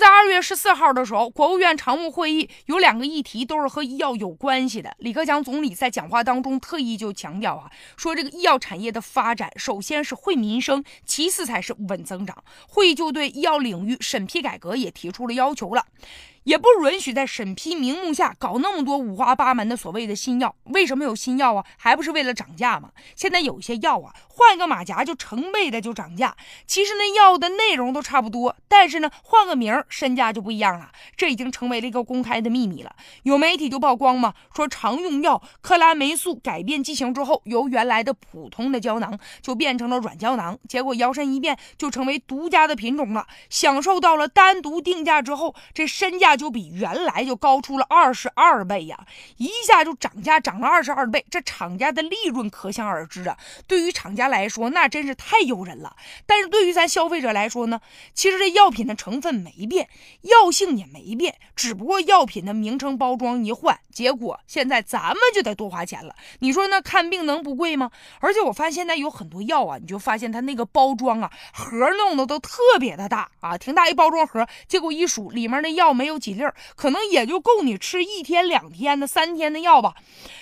在二月十四号的时候，国务院常务会议有两个议题都是和医药有关系的。李克强总理在讲话当中特意就强调啊，说这个医药产业的发展，首先是惠民生，其次才是稳增长。会议就对医药领域审批改革也提出了要求了。也不允许在审批名目下搞那么多五花八门的所谓的新药。为什么有新药啊？还不是为了涨价吗？现在有些药啊，换个马甲就成倍的就涨价。其实那药的内容都差不多，但是呢，换个名，身价就不一样了。这已经成为了一个公开的秘密了。有媒体就曝光嘛，说常用药克拉霉素改变剂型之后，由原来的普通的胶囊就变成了软胶囊，结果摇身一变就成为独家的品种了，享受到了单独定价之后，这身价。那就比原来就高出了二十二倍呀，一下就涨价涨了二十二倍，这厂家的利润可想而知啊。对于厂家来说，那真是太诱人了。但是对于咱消费者来说呢，其实这药品的成分没变，药性也没变，只不过药品的名称包装一换，结果现在咱们就得多花钱了。你说那看病能不贵吗？而且我发现现在有很多药啊，你就发现它那个包装啊，盒弄的都特别的大啊，挺大一包装盒，结果一数里面的药没有几。粒儿可能也就够你吃一天两天的三天的药吧。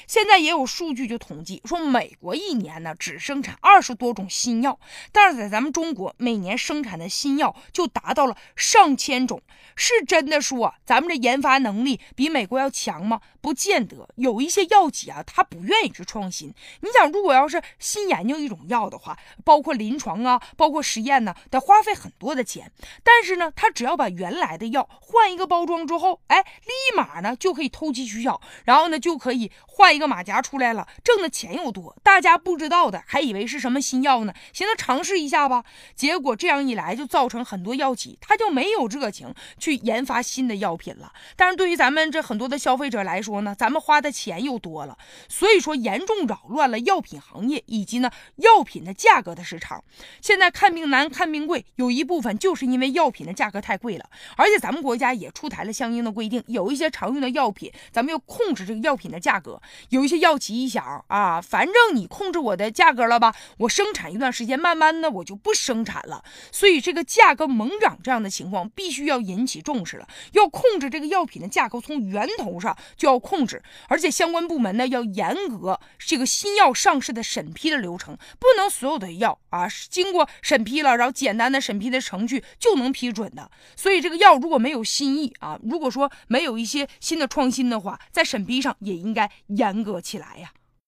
现在也有数据就统计说，美国一年呢只生产二十多种新药，但是在咱们中国每年生产的新药就达到了上千种。是真的说咱们这研发能力比美国要强吗？不见得。有一些药企啊，他不愿意去创新。你想，如果要是新研究一种药的话，包括临床啊，包括实验呢，得花费很多的钱。但是呢，他只要把原来的药换一个包装。之后，哎，立马呢就可以投机取巧，然后呢就可以换一个马甲出来了，挣的钱又多。大家不知道的，还以为是什么新药呢，寻思尝试一下吧。结果这样一来，就造成很多药企他就没有热情去研发新的药品了。但是对于咱们这很多的消费者来说呢，咱们花的钱又多了，所以说严重扰乱了药品行业以及呢药品的价格的市场。现在看病难、看病贵，有一部分就是因为药品的价格太贵了，而且咱们国家也出台了。相应的规定，有一些常用的药品，咱们要控制这个药品的价格。有一些药企一想啊，反正你控制我的价格了吧，我生产一段时间，慢慢的我就不生产了。所以这个价格猛涨这样的情况，必须要引起重视了。要控制这个药品的价格，从源头上就要控制，而且相关部门呢要严格这个新药上市的审批的流程，不能所有的药啊经过审批了，然后简单的审批的程序就能批准的。所以这个药如果没有新意啊。如果说没有一些新的创新的话，在审批上也应该严格起来呀。